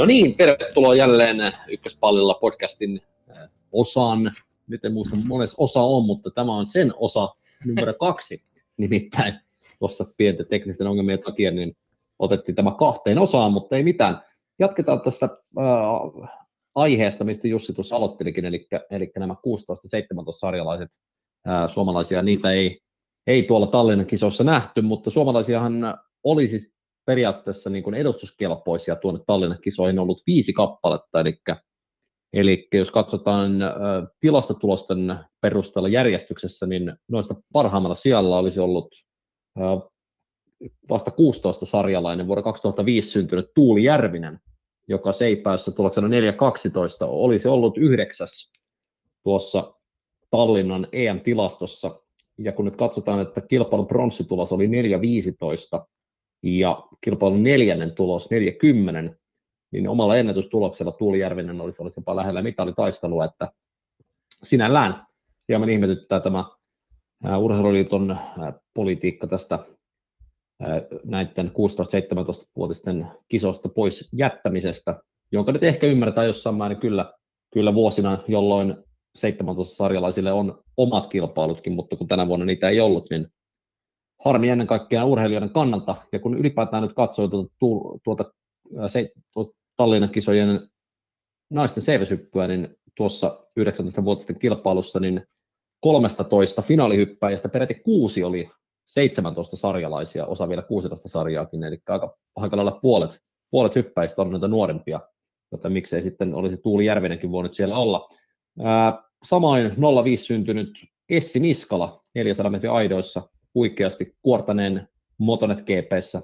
No niin, tervetuloa jälleen Ykköspallilla podcastin äh, osaan. Nyt en muista monessa osa on, mutta tämä on sen osa numero kaksi. Nimittäin tuossa pienten teknisten ongelmien takia niin otettiin tämä kahteen osaan, mutta ei mitään. Jatketaan tästä äh, aiheesta, mistä Jussi tuossa aloittelikin, eli, eli nämä 16-17 sarjalaiset äh, suomalaisia, niitä ei, ei tuolla Tallinnan kisossa nähty, mutta suomalaisiahan oli siis periaatteessa niin kuin edustuskelpoisia tuonne Tallinnan kisoihin ollut viisi kappaletta, eli, eli jos katsotaan tilastotulosten perusteella järjestyksessä, niin noista parhaimmalla sijalla olisi ollut vasta 16 sarjalainen vuonna 2005 syntynyt Tuuli Järvinen, joka seipäässä tuloksena 4.12 olisi ollut yhdeksäs tuossa Tallinnan EM-tilastossa. Ja kun nyt katsotaan, että kilpailun pronssitulos oli 4.15, ja kilpailun neljännen tulos 40, niin omalla ennätystuloksella Tuuli Järvinen olisi ollut jopa lähellä. Mitalitaistelua, että sinällään hieman ihmetyttää tämä Urheiluliiton politiikka tästä näiden 16-17-vuotisten kisosta pois jättämisestä, jonka nyt ehkä ymmärtää jossain määrin. Kyllä, kyllä vuosina, jolloin 17 sarjalaisille on omat kilpailutkin, mutta kun tänä vuonna niitä ei ollut, niin harmi ennen kaikkea urheilijoiden kannalta. Ja kun ylipäätään nyt katsoo tuota, tuota, tuota Tallinnan kisojen naisten seiväsyppyä, niin tuossa 19-vuotisten kilpailussa niin 13 finaalihyppäjästä peräti kuusi oli 17 sarjalaisia, osa vielä 16 sarjaakin, eli aika, aika lailla puolet, puolet hyppäistä on noita nuorempia, joten miksei sitten olisi Tuuli Järvinenkin voinut siellä olla. Ää, samoin 05 syntynyt Essi Niskala 400 metrin aidoissa huikeasti kuortaneen Motonet GPssä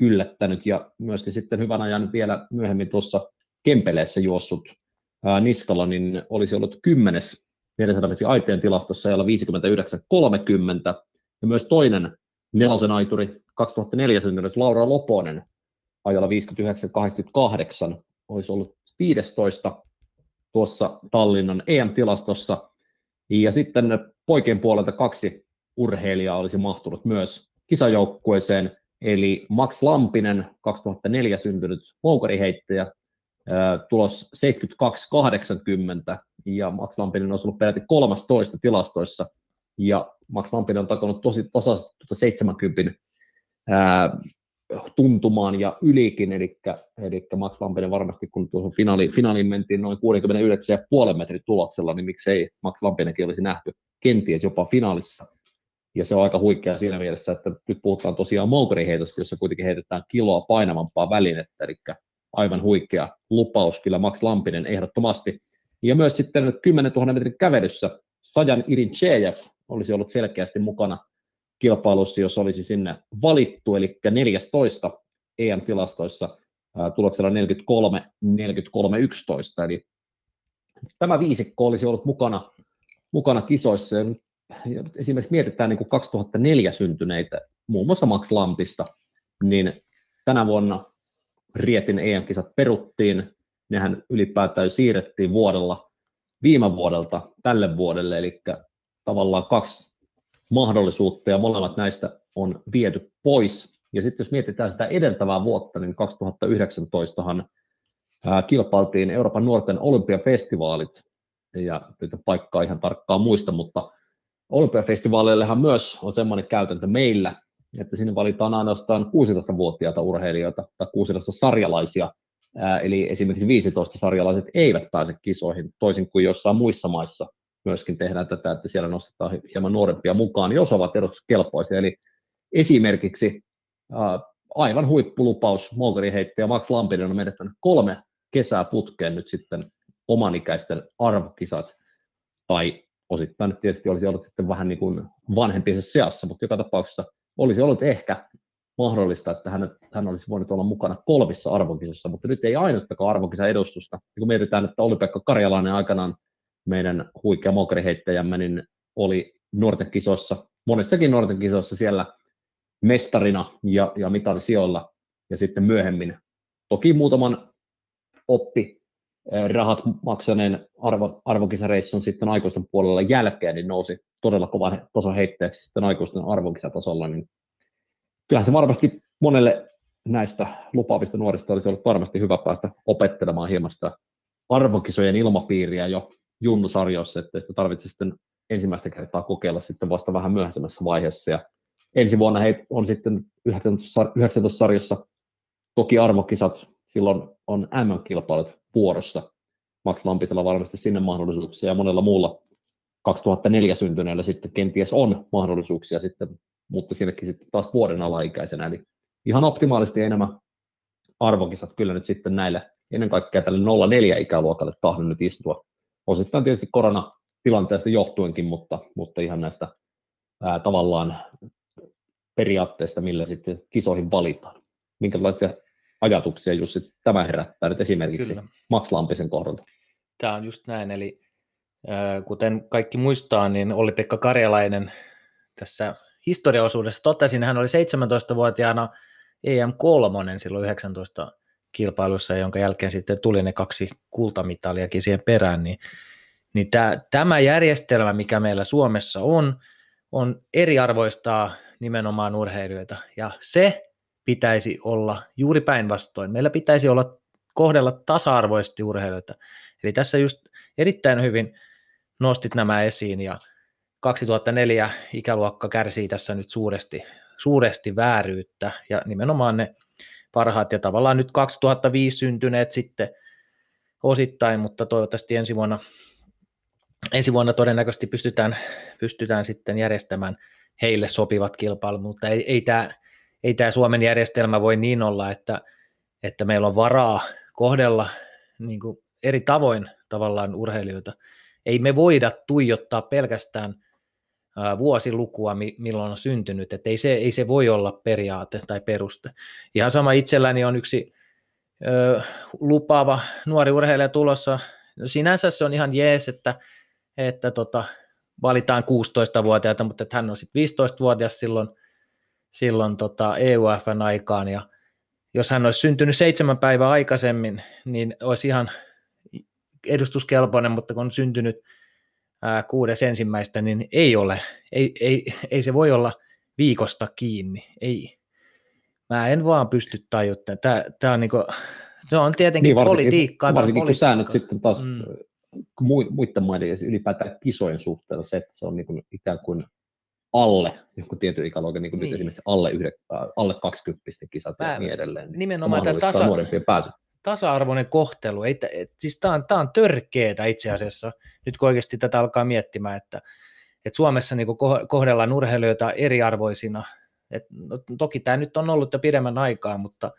yllättänyt ja myöskin sitten hyvän ajan vielä myöhemmin tuossa Kempeleessä juossut ää, Niskala, niin olisi ollut kymmenes 400 metrin aiteen tilastossa ajalla 59.30 ja myös toinen nelosen aituri 2004 syntynyt Laura Loponen ajalla 59.88 olisi ollut 15 tuossa Tallinnan EM-tilastossa. Ja sitten poikien puolelta kaksi urheilija olisi mahtunut myös kisajoukkueeseen, eli Max Lampinen, 2004 syntynyt moukariheittäjä, tulos 72-80, ja Max Lampinen on ollut peräti 13 tilastoissa, ja Max Lampinen on takonut tosi tasaisesti 70 ää, tuntumaan ja ylikin, eli, eli Max Lampinen varmasti, kun tuohon finaali, finaaliin mentiin noin 69,5 metrin tuloksella, niin miksei Max Lampinenkin olisi nähty kenties jopa finaalissa ja se on aika huikea siinä mielessä, että nyt puhutaan tosiaan moukariheitosta, jossa kuitenkin heitetään kiloa painavampaa välinettä, eli aivan huikea lupaus kyllä Max Lampinen ehdottomasti. Ja myös sitten 10 000 metrin kävelyssä Sajan Irincheev olisi ollut selkeästi mukana kilpailussa, jos olisi sinne valittu, eli 14 EM-tilastoissa tuloksella 43, 43, 11, eli tämä viisikko olisi ollut mukana, mukana kisoissa, ja nyt esimerkiksi mietitään niin kuin 2004 syntyneitä, muun muassa Max Lampista, niin tänä vuonna Rietin EM-kisat peruttiin, nehän ylipäätään siirrettiin vuodella viime vuodelta tälle vuodelle, eli tavallaan kaksi mahdollisuutta ja molemmat näistä on viety pois. Ja sitten jos mietitään sitä edeltävää vuotta, niin 2019han kilpailtiin Euroopan nuorten olympiafestivaalit, ja nyt paikkaa ihan tarkkaan muista, mutta olympiafestivaaleillehan myös on semmoinen käytäntö meillä, että sinne valitaan ainoastaan 16-vuotiaita urheilijoita tai 16 sarjalaisia, eli esimerkiksi 15 sarjalaiset eivät pääse kisoihin, toisin kuin jossain muissa maissa myöskin tehdään tätä, että siellä nostetaan hieman nuorempia mukaan, jos ovat edustuskelpoisia. Eli esimerkiksi aivan huippulupaus heittäjä Max Lampinen on menettänyt kolme kesää putkeen nyt sitten omanikäisten arvokisat tai osittain nyt tietysti olisi ollut sitten vähän niin kuin vanhempiensa seassa, mutta joka tapauksessa olisi ollut ehkä mahdollista, että hän, hän olisi voinut olla mukana kolmissa arvokisassa, mutta nyt ei ainuttakaan arvokisa edustusta. Ja kun mietitään, että Oli-Pekka Karjalainen aikanaan meidän huikea mokeriheittäjämme, niin oli nuorten kisossa, monessakin nuorten kisossa siellä mestarina ja, ja mitalisijoilla, ja sitten myöhemmin toki muutaman oppi rahat maksaneen arvo, arvokisareissun sitten aikuisten puolella jälkeen, niin nousi todella kovan tason heitteeksi sitten aikuisten arvokisatasolla, niin kyllähän se varmasti monelle näistä lupaavista nuorista olisi ollut varmasti hyvä päästä opettelemaan hieman sitä arvokisojen ilmapiiriä jo junnusarjoissa, että sitä tarvitse sitten ensimmäistä kertaa kokeilla sitten vasta vähän myöhäisemmässä vaiheessa. Ja ensi vuonna he on sitten 19 sarjassa toki arvokisat, silloin on MM-kilpailut vuorossa. Max Lampisella varmasti sinne mahdollisuuksia ja monella muulla 2004 syntyneellä sitten kenties on mahdollisuuksia sitten, mutta sinnekin sitten taas vuoden alaikäisenä. Eli ihan optimaalisesti enemmän arvokisat kyllä nyt sitten näille ennen kaikkea tälle 04 ikäluokalle tahdon nyt istua. Osittain tietysti koronatilanteesta johtuenkin, mutta, mutta ihan näistä ää, tavallaan periaatteista, millä sitten kisoihin valitaan. Minkälaisia ajatuksia Jussi tämä herättää nyt esimerkiksi Kyllä. Max Lampisen kohdalta? Tämä on just näin, eli kuten kaikki muistaa, niin oli Pekka Karjalainen tässä historiaosuudessa totesin, hän oli 17-vuotiaana EM3 silloin 19 kilpailussa, jonka jälkeen sitten tuli ne kaksi kultamitaliakin siihen perään, niin, niin tämä, tämä järjestelmä, mikä meillä Suomessa on, on eriarvoistaa nimenomaan urheilijoita, ja se pitäisi olla juuri päinvastoin. Meillä pitäisi olla kohdella tasa-arvoisesti urheilijoita. Eli tässä just erittäin hyvin nostit nämä esiin, ja 2004 ikäluokka kärsii tässä nyt suuresti, suuresti vääryyttä, ja nimenomaan ne parhaat, ja tavallaan nyt 2005 syntyneet sitten osittain, mutta toivottavasti ensi vuonna, ensi vuonna todennäköisesti pystytään, pystytään sitten järjestämään heille sopivat kilpailut, mutta ei, ei tämä ei tämä Suomen järjestelmä voi niin olla, että, että meillä on varaa kohdella niin kuin eri tavoin tavallaan urheilijoita. Ei me voida tuijottaa pelkästään vuosilukua, milloin on syntynyt, että ei se, ei se voi olla periaate tai peruste. Ihan sama itselläni on yksi ö, lupaava nuori urheilija tulossa. No sinänsä se on ihan jees, että, että tota, valitaan 16-vuotiaita, mutta että hän on sitten 15-vuotias silloin, silloin tota EUFn aikaan, ja jos hän olisi syntynyt seitsemän päivää aikaisemmin, niin olisi ihan edustuskelpoinen, mutta kun on syntynyt ää, kuudes ensimmäistä, niin ei ole. Ei, ei, ei se voi olla viikosta kiinni. Ei. Mä en vaan pysty tajuttamaan. Tämä, tämä on, niinku, se on tietenkin niin, varsinkin, politiikkaa. Varsinkin kun säännöt sitten taas mm. muiden maiden ja ylipäätään kisojen suhteella se, että se on niin kuin ikään kuin alle joku tietyn ikäluokan, niin kuin niin. nyt esimerkiksi alle, yhden, alle 20 kisat ja niin edelleen. Niin nimenomaan tämä tasa, pääsy tasa-arvoinen kohtelu, ei, et, siis tämä on, tämä on törkeetä itse asiassa, nyt kun oikeasti tätä alkaa miettimään, että, että Suomessa niin kohdellaan urheilijoita eriarvoisina. Et, no, toki tämä nyt on ollut jo pidemmän aikaa, mutta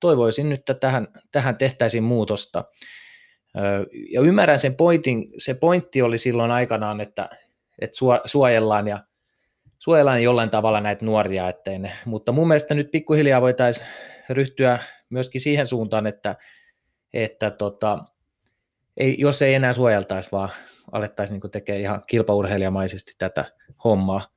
toivoisin nyt, että tähän, tähän tehtäisiin muutosta. Ja ymmärrän sen pointin, se pointti oli silloin aikanaan, että, että suojellaan ja suojellaan jollain tavalla näitä nuoria, ettei ne, mutta mun mielestä nyt pikkuhiljaa voitaisiin ryhtyä myöskin siihen suuntaan, että, että tota, ei, jos ei enää suojeltaisi, vaan alettaisiin niin tekemään ihan kilpaurheilijamaisesti tätä hommaa.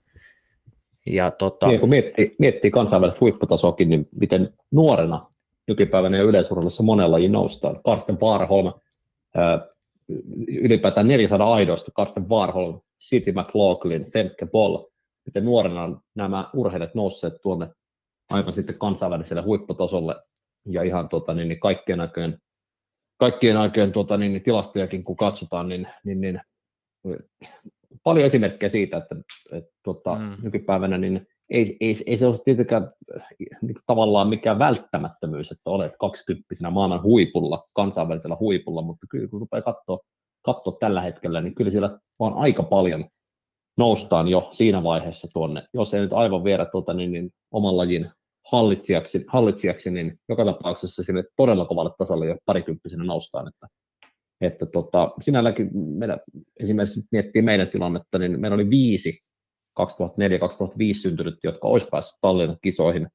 Ja, tota... niin, kun miettii, miettii kansainvälistä huipputasoakin, niin miten nuorena nykypäivänä ja yleisurheilussa monella lajin noustaan. Karsten Warholm, ylipäätään 400 aidoista, Karsten Warholm, City McLaughlin, Femke Boll, miten nuorena nämä urheilijat nousseet tuonne aivan sitten kansainväliselle huipputasolle ja ihan tota, niin, niin kaikkien aikojen, kaikkien aikojen tota, niin, niin, tilastojakin kun katsotaan, niin, niin, niin paljon esimerkkejä siitä, että, että tota, mm. nykypäivänä niin ei, ei, ei se ole tietenkään niin tavallaan mikään välttämättömyys, että olet 20 maailman huipulla, kansainvälisellä huipulla, mutta kyllä kun rupeaa katsoa, katsoa tällä hetkellä, niin kyllä siellä on aika paljon noustaan jo siinä vaiheessa tuonne, jos ei nyt aivan viedä tuota, niin, niin oman lajin hallitsijaksi, hallitsijaksi, niin joka tapauksessa sinne todella kovalle tasolle jo parikymppisenä noustaan. Että, että tota, sinälläkin meidän, esimerkiksi miettii meidän tilannetta, niin meillä oli viisi 2004-2005 syntynyt, jotka olisi päässyt Tallinnan kisoihin.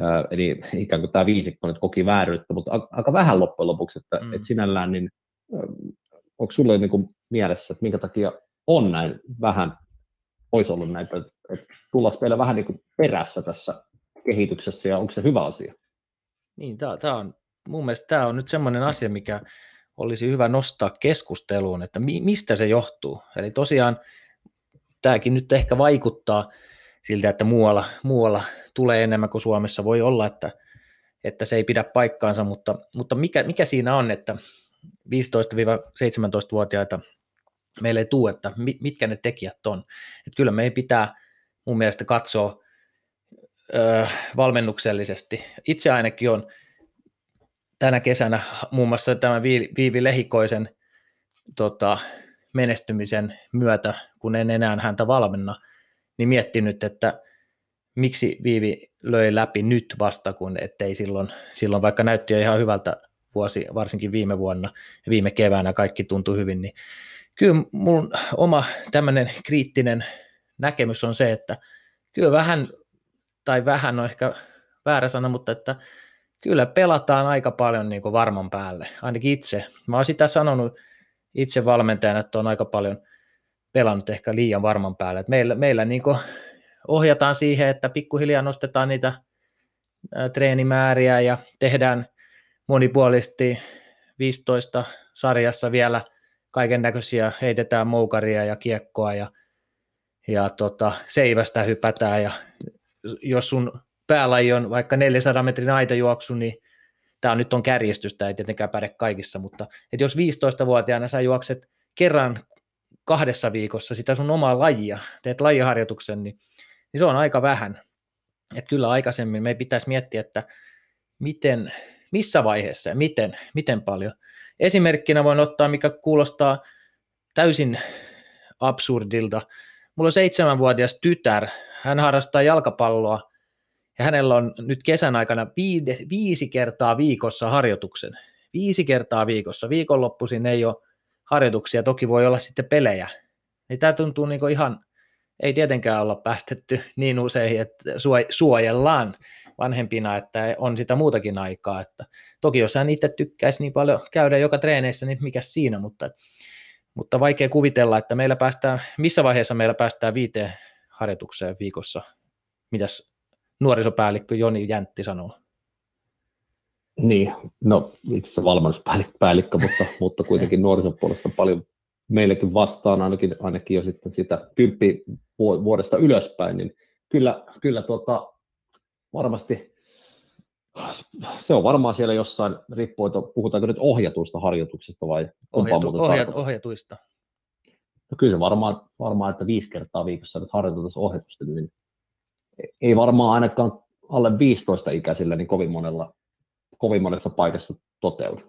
Ää, eli ikään kuin tämä viisikko nyt koki vääryyttä, mutta aika vähän loppujen lopuksi, että, mm. että sinällään, niin onko sinulle niin kuin mielessä, että minkä takia on näin vähän, olisi ollut näin, että, tullaanko meillä vähän niin kuin perässä tässä kehityksessä ja onko se hyvä asia? Niin, tämä on, mun mielestä tämä on nyt semmoinen asia, mikä olisi hyvä nostaa keskusteluun, että mi, mistä se johtuu. Eli tosiaan tämäkin nyt ehkä vaikuttaa siltä, että muualla, muualla tulee enemmän kuin Suomessa. Voi olla, että, että se ei pidä paikkaansa, mutta, mutta mikä, mikä siinä on, että 15-17-vuotiaita meille ei tule, että mitkä ne tekijät on. Että kyllä meidän pitää mun mielestä katsoa ö, valmennuksellisesti. Itse ainakin on tänä kesänä muun muassa tämä Viivi Lehikoisen tota, menestymisen myötä, kun en enää häntä valmenna, niin miettinyt, että miksi Viivi löi läpi nyt vasta, kun ettei silloin, silloin vaikka näytti jo ihan hyvältä vuosi, varsinkin viime vuonna ja viime keväänä kaikki tuntui hyvin, niin kyllä mun oma tämmöinen kriittinen näkemys on se, että kyllä vähän, tai vähän on ehkä väärä sana, mutta että kyllä pelataan aika paljon niin kuin varman päälle, ainakin itse. Mä oon sitä sanonut itse valmentajana, että on aika paljon pelannut ehkä liian varman päälle. Että meillä, meillä niin kuin ohjataan siihen, että pikkuhiljaa nostetaan niitä treenimääriä ja tehdään monipuolisesti 15 sarjassa vielä kaiken näköisiä, heitetään moukaria ja kiekkoa ja, ja tota, seivästä hypätään ja jos sun päälaji on vaikka 400 metrin aitajuoksu, niin tämä nyt on kärjistystä, ei tietenkään päde kaikissa, mutta että jos 15-vuotiaana sä juokset kerran kahdessa viikossa sitä sun omaa lajia, teet lajiharjoituksen, niin, niin se on aika vähän. Että kyllä aikaisemmin me pitäisi miettiä, että miten, missä vaiheessa ja miten, miten paljon. Esimerkkinä voin ottaa, mikä kuulostaa täysin absurdilta. Mulla on seitsemänvuotias tytär, hän harrastaa jalkapalloa ja hänellä on nyt kesän aikana viide, viisi kertaa viikossa harjoituksen. Viisi kertaa viikossa. Viikonloppuisin ei ole harjoituksia, toki voi olla sitten pelejä. Niin tämä tuntuu niin ihan, ei tietenkään olla päästetty niin usein, että suojellaan vanhempina, että on sitä muutakin aikaa. Että toki jos hän itse tykkäisi niin paljon käydä joka treeneissä, niin mikä siinä, mutta, mutta vaikea kuvitella, että meillä päästään, missä vaiheessa meillä päästään viiteen harjoitukseen viikossa. Mitäs nuorisopäällikkö Joni Jäntti sanoo? Niin, no itse asiassa valmennuspäällikkö, mutta, mutta kuitenkin nuorisopuolesta paljon meillekin vastaan ainakin, ainakin jo sitten sitä kymppi vuodesta ylöspäin, niin kyllä, kyllä tuota, varmasti se on varmaan siellä jossain, riippuu, että puhutaanko nyt ohjatuista harjoituksista vai Ohjatu, ohjat, ohjatuista. No kyllä se varmaan, varmaan, että viisi kertaa viikossa nyt harjoitetaan ohjatusta, niin ei varmaan ainakaan alle 15 ikäisillä niin kovin, monella, kovin monessa paikassa toteudu.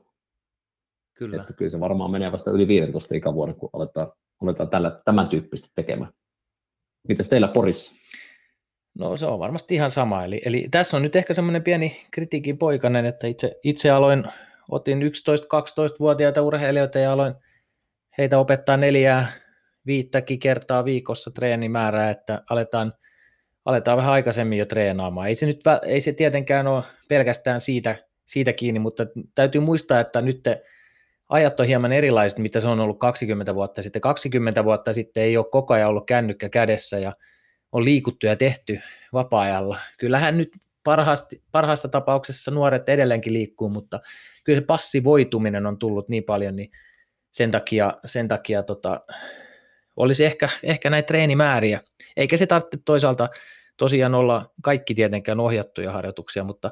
Kyllä. Että kyllä se varmaan menee vasta yli 15 ikävuoden, kun aletaan, aletaan tällä, tämän tyyppistä tekemään. Mitäs teillä Porissa? No se on varmasti ihan sama. Eli, eli tässä on nyt ehkä semmoinen pieni kritiikin poikainen, että itse, itse aloin, otin 11-12-vuotiaita urheilijoita ja aloin heitä opettaa neljää, viittäkin kertaa viikossa treenimäärää, että aletaan, aletaan vähän aikaisemmin jo treenaamaan. Ei se, nyt, ei se tietenkään ole pelkästään siitä, siitä kiinni, mutta täytyy muistaa, että nyt te, ajat on hieman erilaiset, mitä se on ollut 20 vuotta sitten. 20 vuotta sitten ei ole koko ajan ollut kännykkä kädessä ja on liikuttu ja tehty vapaa-ajalla. Kyllähän nyt parhaasti, parhaassa tapauksessa nuoret edelleenkin liikkuu, mutta kyllä se passivoituminen on tullut niin paljon, niin sen takia, sen takia tota, olisi ehkä, ehkä näitä treenimääriä. Eikä se tarvitse toisaalta tosiaan olla kaikki tietenkään ohjattuja harjoituksia, mutta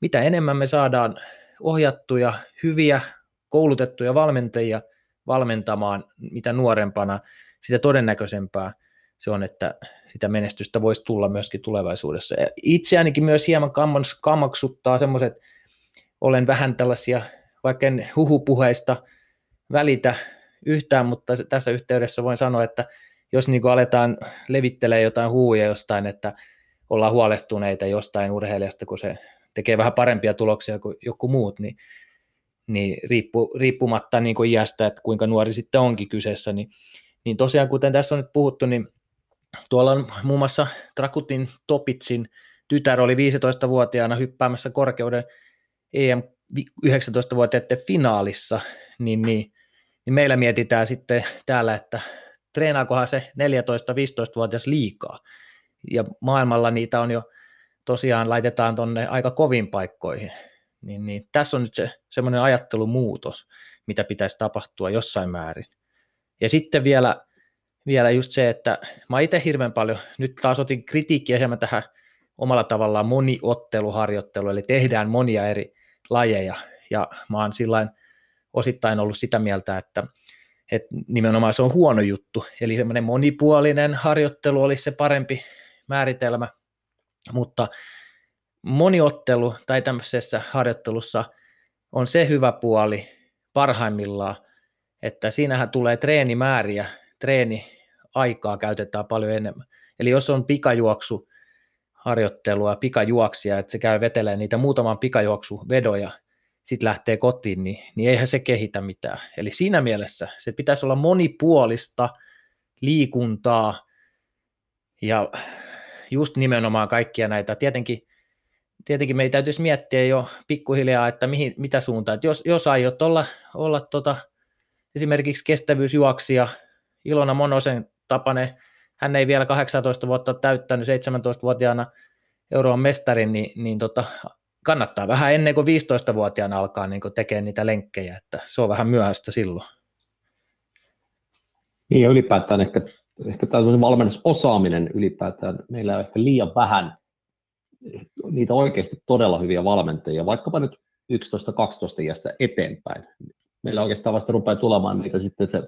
mitä enemmän me saadaan ohjattuja, hyviä, koulutettuja valmentajia valmentamaan mitä nuorempana, sitä todennäköisempää – se on, että sitä menestystä voisi tulla myöskin tulevaisuudessa. Ja itse ainakin myös hieman kammaksuttaa semmoiset, olen vähän tällaisia, vaikka en huhupuheista välitä yhtään, mutta tässä yhteydessä voin sanoa, että jos niin aletaan levittelee jotain huuja jostain, että ollaan huolestuneita jostain urheilijasta, kun se tekee vähän parempia tuloksia kuin joku muut, niin, niin riippu, riippumatta niin kuin iästä, että kuinka nuori sitten onkin kyseessä, niin, niin tosiaan kuten tässä on nyt puhuttu, niin Tuolla on muun muassa Trakutin Topitsin tytär oli 15-vuotiaana hyppäämässä korkeuden EM 19-vuotiaiden finaalissa, niin, niin, niin meillä mietitään sitten täällä, että treenaakohan se 14-15-vuotias liikaa. Ja maailmalla niitä on jo tosiaan laitetaan tonne aika kovin paikkoihin. Niin, niin tässä on nyt se semmoinen ajattelumuutos, mitä pitäisi tapahtua jossain määrin. Ja sitten vielä vielä just se, että mä itse hirveän paljon, nyt taas otin kritiikkiä hieman tähän omalla tavallaan moniotteluharjoittelu, eli tehdään monia eri lajeja, ja mä oon sillain osittain ollut sitä mieltä, että, että nimenomaan se on huono juttu, eli semmoinen monipuolinen harjoittelu olisi se parempi määritelmä, mutta moniottelu tai tämmöisessä harjoittelussa on se hyvä puoli parhaimmillaan, että siinähän tulee treenimääriä, treeniaikaa käytetään paljon enemmän. Eli jos on pikajuoksu harjoittelua, pikajuoksia, että se käy vetelee niitä muutaman pikajuoksuvedoja, sitten lähtee kotiin, niin, niin eihän se kehitä mitään. Eli siinä mielessä se pitäisi olla monipuolista liikuntaa ja just nimenomaan kaikkia näitä. Tietenkin, tietenkin meidän täytyisi miettiä jo pikkuhiljaa, että mihin, mitä suuntaan. Jos, jos aiot olla, olla tota, esimerkiksi kestävyysjuoksija, Ilona Monosen tapane, hän ei vielä 18 vuotta täyttänyt 17-vuotiaana Euroopan mestarin, niin, niin tota, kannattaa vähän ennen kuin 15-vuotiaana alkaa niin tekemään niitä lenkkejä, että se on vähän myöhäistä silloin. Niin ja ylipäätään ehkä, ehkä tällainen valmennusosaaminen ylipäätään, meillä on ehkä liian vähän niitä oikeasti todella hyviä valmentajia, vaikkapa nyt 11-12 iästä eteenpäin. Meillä oikeastaan vasta rupeaa tulemaan niitä sitten se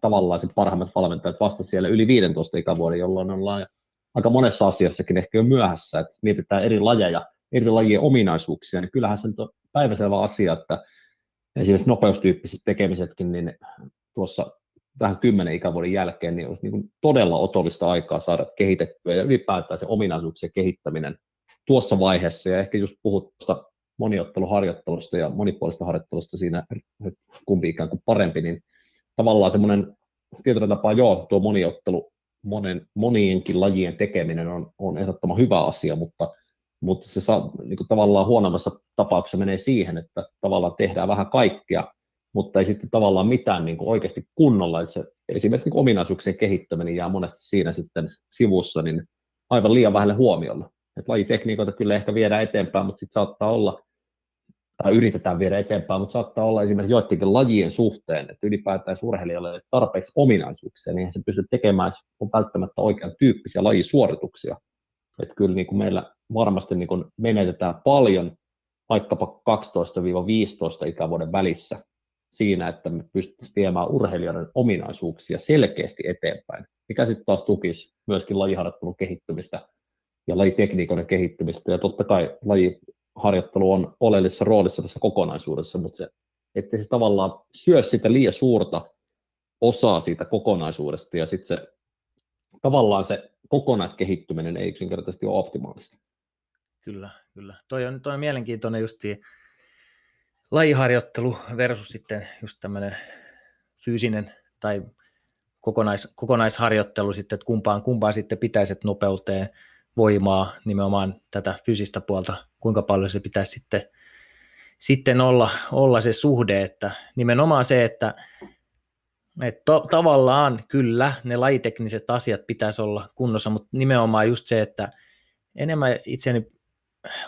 tavallaan se parhaimmat valmentajat vasta siellä yli 15 ikävuoden, jolloin ollaan aika monessa asiassakin ehkä jo myöhässä, että mietitään eri lajeja, eri lajien ominaisuuksia, niin kyllähän se on päiväselvä asia, että esimerkiksi nopeustyyppiset tekemisetkin, niin tuossa vähän kymmenen ikävuoden jälkeen, niin olisi niin todella otollista aikaa saada kehitettyä ja ylipäätään se ominaisuuksien kehittäminen tuossa vaiheessa, ja ehkä just puhut tuosta moniotteluharjoittelusta ja monipuolista harjoittelusta siinä, kumpi ikään kuin parempi, niin tavallaan semmoinen tietyllä tapaa joo, tuo moniottelu, monen, monienkin lajien tekeminen on, on ehdottoman hyvä asia, mutta, mutta se saa, niin kuin tavallaan huonommassa tapauksessa menee siihen, että tavallaan tehdään vähän kaikkea, mutta ei sitten tavallaan mitään niin kuin oikeasti kunnolla, että se, esimerkiksi niin ominaisuuksien kehittäminen jää monesti siinä sitten sivussa, niin aivan liian vähälle huomiolla. Että lajitekniikoita kyllä ehkä viedään eteenpäin, mutta sitten saattaa olla, tai yritetään viedä eteenpäin, mutta saattaa olla esimerkiksi joidenkin lajien suhteen, että ylipäätään urheilijalle tarpeeksi ominaisuuksia, niin se pystyy tekemään on välttämättä oikean tyyppisiä lajisuorituksia. Että kyllä niin kuin meillä varmasti niin kuin menetetään paljon vaikkapa 12-15 ikävuoden välissä siinä, että me pystyttäisiin viemään urheilijoiden ominaisuuksia selkeästi eteenpäin, mikä sitten taas tukisi myöskin lajiharjoittelun kehittymistä ja lajitekniikoiden kehittymistä. Ja totta kai lajiharjoittelu on oleellisessa roolissa tässä kokonaisuudessa, mutta se, ettei se tavallaan syö sitä liian suurta osaa siitä kokonaisuudesta ja sitten se tavallaan se kokonaiskehittyminen ei yksinkertaisesti ole optimaalista. Kyllä, kyllä. Toi on, toi on mielenkiintoinen justi lajiharjoittelu versus sitten just tämmöinen fyysinen tai kokonais, kokonaisharjoittelu sitten, että kumpaan, kumpaan sitten pitäisi nopeuteen, voimaa, nimenomaan tätä fyysistä puolta, kuinka paljon se pitäisi sitten, sitten olla, olla se suhde, että nimenomaan se, että, että to, tavallaan kyllä ne lajitekniset asiat pitäisi olla kunnossa, mutta nimenomaan just se, että enemmän itseni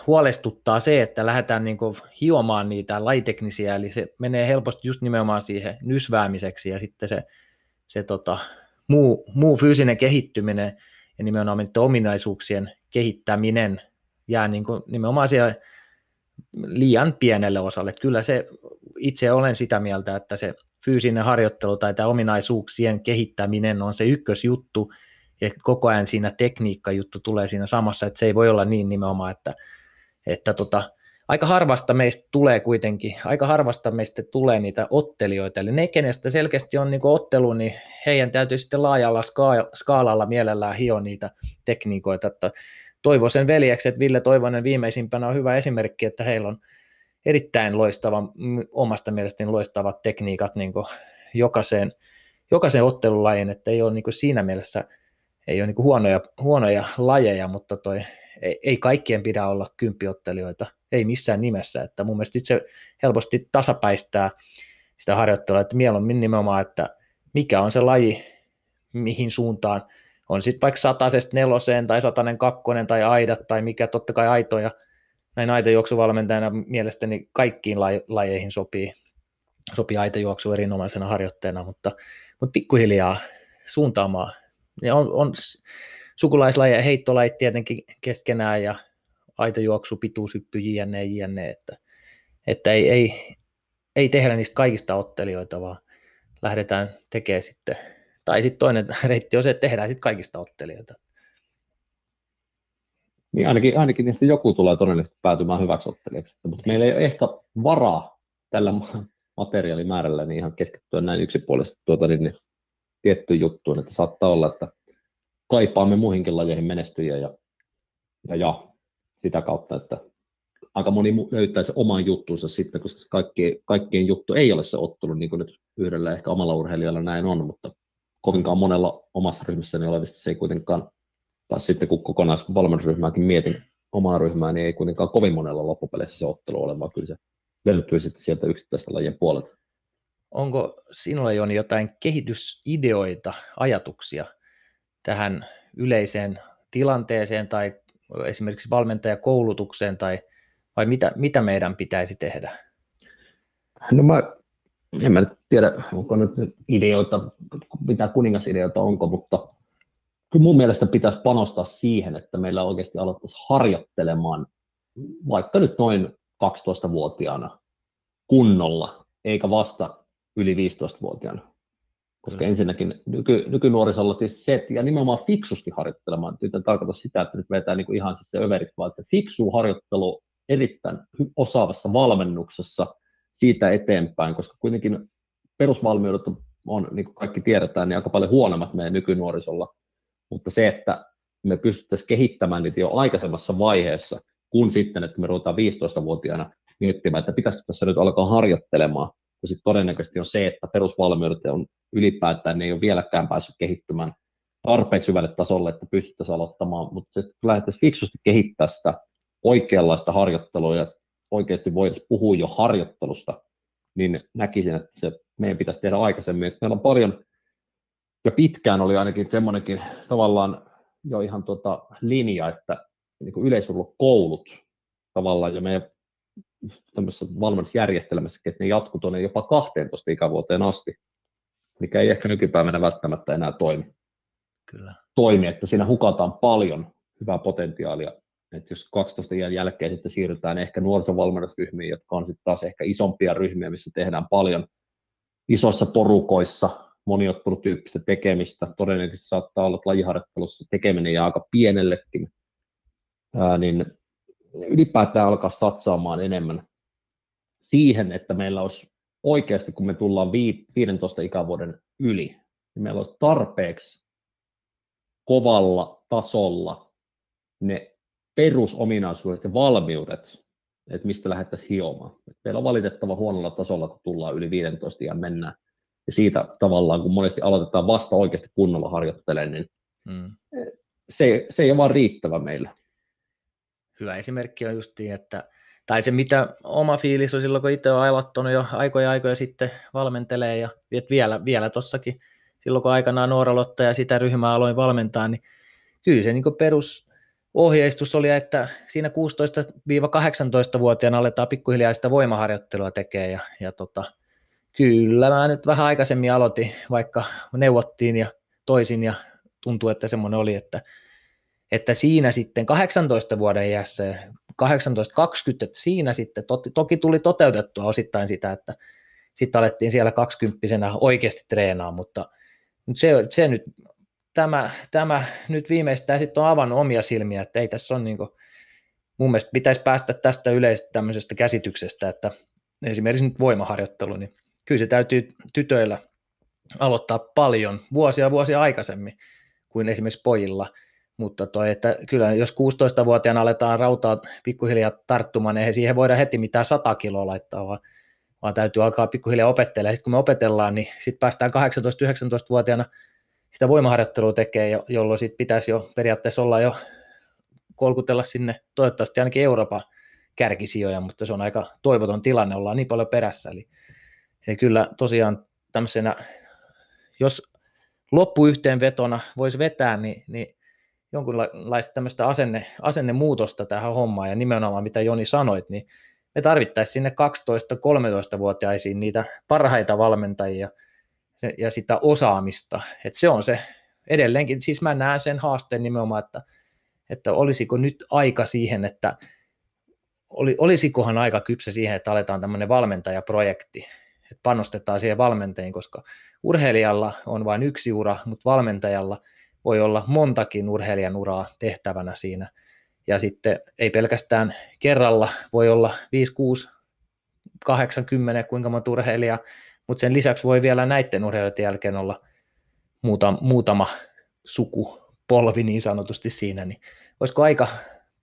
huolestuttaa se, että lähdetään niin hiomaan niitä lajiteknisiä, eli se menee helposti just nimenomaan siihen nysväämiseksi ja sitten se, se tota, muu, muu fyysinen kehittyminen ja nimenomaan niiden ominaisuuksien kehittäminen jää niin kuin nimenomaan siellä liian pienelle osalle. Että kyllä se, itse olen sitä mieltä, että se fyysinen harjoittelu tai tämä ominaisuuksien kehittäminen on se ykkösjuttu, ja koko ajan siinä tekniikka-juttu tulee siinä samassa, että se ei voi olla niin nimenomaan, että, että tota, aika harvasta meistä tulee kuitenkin, aika harvasta meistä tulee niitä ottelijoita, eli ne, kenestä selkeästi on niin ottelu, niin heidän täytyy sitten laajalla skaalalla mielellään hio niitä tekniikoita, että Toivoisen veljekset, Ville Toivonen viimeisimpänä on hyvä esimerkki, että heillä on erittäin loistava, omasta mielestäni loistavat tekniikat niin jokaiseen, jokaiseen ottelulajiin, että ei ole niin siinä mielessä ei ole niin huonoja, huonoja lajeja, mutta toi, ei, ei kaikkien pidä olla kymppiottelijoita, ei missään nimessä, että mun mielestä se helposti tasapäistää sitä harjoittelua, että mieluummin nimenomaan, että mikä on se laji, mihin suuntaan, on sitten vaikka satasesta neloseen tai satanen kakkonen tai aidat tai mikä totta kai aitoja, näin aitojuoksuvalmentajana mielestäni kaikkiin lajeihin sopii, sopii aitojuoksu erinomaisena harjoitteena, mutta, mutta pikkuhiljaa suuntaamaan. Ja on, on, sukulaislajeja, heittolajit tietenkin keskenään ja aitojuoksu, pituushyppy, jne, jne, että, että ei, ei, ei tehdä niistä kaikista ottelijoita, vaan lähdetään tekemään sitten, tai sitten toinen reitti on se, että tehdään sitten kaikista ottelijoita. Niin ainakin, ainakin niistä joku tulee todennäköisesti päätymään hyväksi ottelijaksi, mutta meillä ei ole ehkä varaa tällä materiaalimäärällä niin ihan keskittyä näin yksipuolisesti tuota, niin, niin tiettyyn juttuun, että saattaa olla, että kaipaamme muihinkin lajeihin menestyjiä ja, ja, ja sitä kautta, että aika moni löytää se oman juttunsa sitten, koska kaikki, kaikkien juttu ei ole se ottelu, niin kuin nyt yhdellä ehkä omalla urheilijalla näin on, mutta kovinkaan monella omassa ryhmässäni olevista se ei kuitenkaan, tai sitten kun kokonaisvalmennusryhmääkin mietin omaa ryhmää, niin ei kuitenkaan kovin monella loppupeleissä se ottelu ole, vaan kyllä se löytyy sitten sieltä yksittäistä lajien puolelta. Onko sinulla Joni jotain kehitysideoita, ajatuksia tähän yleiseen tilanteeseen tai esimerkiksi valmentajakoulutukseen tai vai mitä, mitä meidän pitäisi tehdä? No mä en mä nyt tiedä, onko nyt ideoita, mitä kuningasideoita onko, mutta kyllä mun mielestä pitäisi panostaa siihen, että meillä oikeasti aloittaisi harjoittelemaan vaikka nyt noin 12-vuotiaana kunnolla, eikä vasta yli 15-vuotiaana. Koska mm. ensinnäkin nyky, nykynuorisolla se, ja nimenomaan fiksusti harjoittelemaan, nyt en tarkoita sitä, että nyt vetää niin ihan sitten överit, vaan että fiksu harjoittelu erittäin osaavassa valmennuksessa siitä eteenpäin, koska kuitenkin perusvalmiudet on, niin kuin kaikki tiedetään, niin aika paljon huonommat meidän nykynuorisolla, mutta se, että me pystyttäisiin kehittämään niitä jo aikaisemmassa vaiheessa, kun sitten, että me ruvetaan 15-vuotiaana miettimään, että pitäisikö tässä nyt alkaa harjoittelemaan, kun sitten todennäköisesti on se, että perusvalmiudet on ylipäätään, ne ei ole vieläkään päässyt kehittymään tarpeeksi hyvälle tasolle, että pystyttäisiin aloittamaan, mutta se lähdettäisiin fiksusti kehittää sitä oikeanlaista harjoittelua ja oikeasti voitaisiin puhua jo harjoittelusta, niin näkisin, että se meidän pitäisi tehdä aikaisemmin. Että meillä on paljon, ja pitkään oli ainakin semmoinenkin tavallaan jo ihan tuota linja, että niin yleisurheilukoulut tavallaan ja meidän tämmöisessä valmennusjärjestelmässä, että ne jatkuu tuonne jopa 12 ikävuoteen asti, mikä ei ehkä nykypäivänä välttämättä enää toimi. Kyllä. toimi, että siinä hukataan paljon hyvää potentiaalia. Että jos 12 iän jälkeen sitten siirrytään ehkä nuorisovalmennusryhmiin, jotka on sitten taas ehkä isompia ryhmiä, missä tehdään paljon isoissa porukoissa moniottelutyyppistä tekemistä. Todennäköisesti saattaa olla, että lajiharjoittelussa tekeminen jää aika pienellekin. Ää, niin ylipäätään alkaa satsaamaan enemmän siihen, että meillä olisi oikeasti, kun me tullaan 15 ikävuoden yli, niin meillä olisi tarpeeksi kovalla tasolla ne perusominaisuudet ja valmiudet, että mistä lähdettäisiin hiomaan. Et meillä on valitettava huonolla tasolla, kun tullaan yli 15 ja mennään. Ja siitä tavallaan, kun monesti aloitetaan vasta oikeasti kunnolla harjoittelemaan, niin hmm. se, se ei ole vaan riittävä meillä hyvä esimerkki on just että tai se mitä oma fiilis on silloin, kun itse on aloittanut jo aikoja aikoja sitten valmentelee ja vielä, vielä tossakin silloin, kun aikanaan Nooralotta ja sitä ryhmää aloin valmentaa, niin kyllä se niin perusohjeistus oli, että siinä 16-18-vuotiaana aletaan pikkuhiljaa sitä voimaharjoittelua tekemään ja, ja tota, kyllä mä nyt vähän aikaisemmin aloitin, vaikka neuvottiin ja toisin ja tuntuu, että semmoinen oli, että että siinä sitten 18 vuoden iässä, 18-20, että siinä sitten to, toki tuli toteutettua osittain sitä, että sitten alettiin siellä 20 oikeasti treenaa, mutta, mutta se, se nyt, tämä, tämä nyt viimeistään sitten on avannut omia silmiä, että ei tässä on niin kuin, mun mielestä pitäisi päästä tästä yleisestä tämmöisestä käsityksestä, että esimerkiksi nyt voimaharjoittelu, niin kyllä se täytyy tytöillä aloittaa paljon vuosia vuosia aikaisemmin kuin esimerkiksi pojilla – mutta toi, että kyllä jos 16-vuotiaana aletaan rautaa pikkuhiljaa tarttumaan, niin ei siihen voida heti mitään 100 kiloa laittaa, vaan, vaan täytyy alkaa pikkuhiljaa opettelemaan. Sitten kun me opetellaan, niin sitten päästään 18-19-vuotiaana sitä voimaharjoittelua tekee, jolloin sitten pitäisi jo periaatteessa olla jo kolkutella sinne toivottavasti ainakin Euroopan kärkisijoja, mutta se on aika toivoton tilanne, ollaan niin paljon perässä. Eli, eli kyllä tosiaan tämmöisenä, jos loppuyhteenvetona voisi vetää, niin, niin jonkunlaista tämmöistä asenne, asennemuutosta tähän hommaan, ja nimenomaan mitä Joni sanoit, niin me tarvittaisiin sinne 12-13-vuotiaisiin niitä parhaita valmentajia ja sitä osaamista, että se on se edelleenkin, siis mä näen sen haasteen nimenomaan, että, että olisiko nyt aika siihen, että oli, olisikohan aika kypsä siihen, että aletaan tämmöinen valmentajaprojekti, että panostetaan siihen valmentajiin, koska urheilijalla on vain yksi ura, mutta valmentajalla voi olla montakin urheilijan uraa tehtävänä siinä. Ja sitten ei pelkästään kerralla, voi olla 5, 6, 80, kuinka monta urheilijaa, mutta sen lisäksi voi vielä näiden urheilijoiden jälkeen olla muutama, muutama sukupolvi niin sanotusti siinä, niin olisiko aika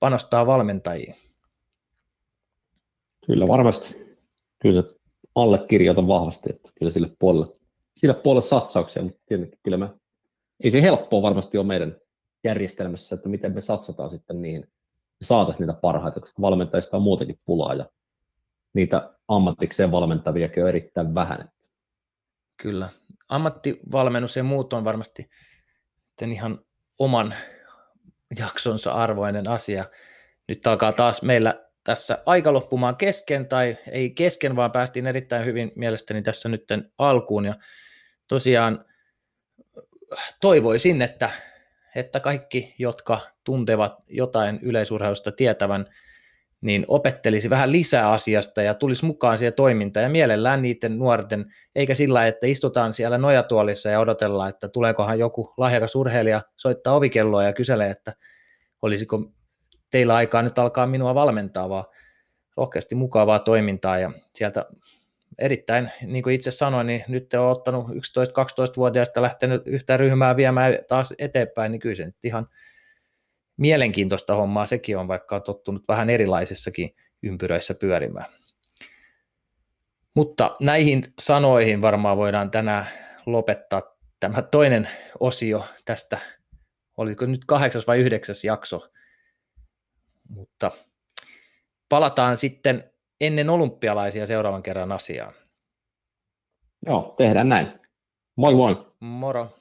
panostaa valmentajiin? Kyllä varmasti. Kyllä allekirjoitan vahvasti, että kyllä sille puolelle, sille puolelle satsauksia, mutta tietenkin kyllä me, ei se helppoa varmasti ole meidän järjestelmässä, että miten me satsataan sitten niihin, saataisiin niitä parhaita, koska valmentajista on muutenkin pulaa ja niitä ammatikseen valmentaviakin on erittäin vähän. Kyllä. Ammattivalmennus ja muut on varmasti ihan oman jaksonsa arvoinen asia. Nyt alkaa taas meillä tässä aika loppumaan kesken, tai ei kesken, vaan päästiin erittäin hyvin mielestäni tässä nyt alkuun. Ja tosiaan toivoisin, että, että kaikki, jotka tuntevat jotain yleisurheilusta tietävän, niin opettelisi vähän lisää asiasta ja tulisi mukaan siihen toimintaan ja mielellään niiden nuorten, eikä sillä, että istutaan siellä nojatuolissa ja odotellaan, että tuleekohan joku lahjakas urheilija soittaa ovikelloa ja kyselee, että olisiko teillä aikaa nyt alkaa minua valmentaa, vaan rohkeasti mukavaa toimintaa ja sieltä erittäin, niin kuin itse sanoin, niin nyt on ottanut 11-12-vuotiaista lähtenyt yhtä ryhmää viemään taas eteenpäin, niin kyllä se nyt ihan mielenkiintoista hommaa sekin on, vaikka on tottunut vähän erilaisissakin ympyröissä pyörimään. Mutta näihin sanoihin varmaan voidaan tänään lopettaa tämä toinen osio tästä, oliko nyt kahdeksas vai yhdeksäs jakso mutta palataan sitten ennen olympialaisia seuraavan kerran asiaan. Joo, tehdään näin. Moi moi. Moro.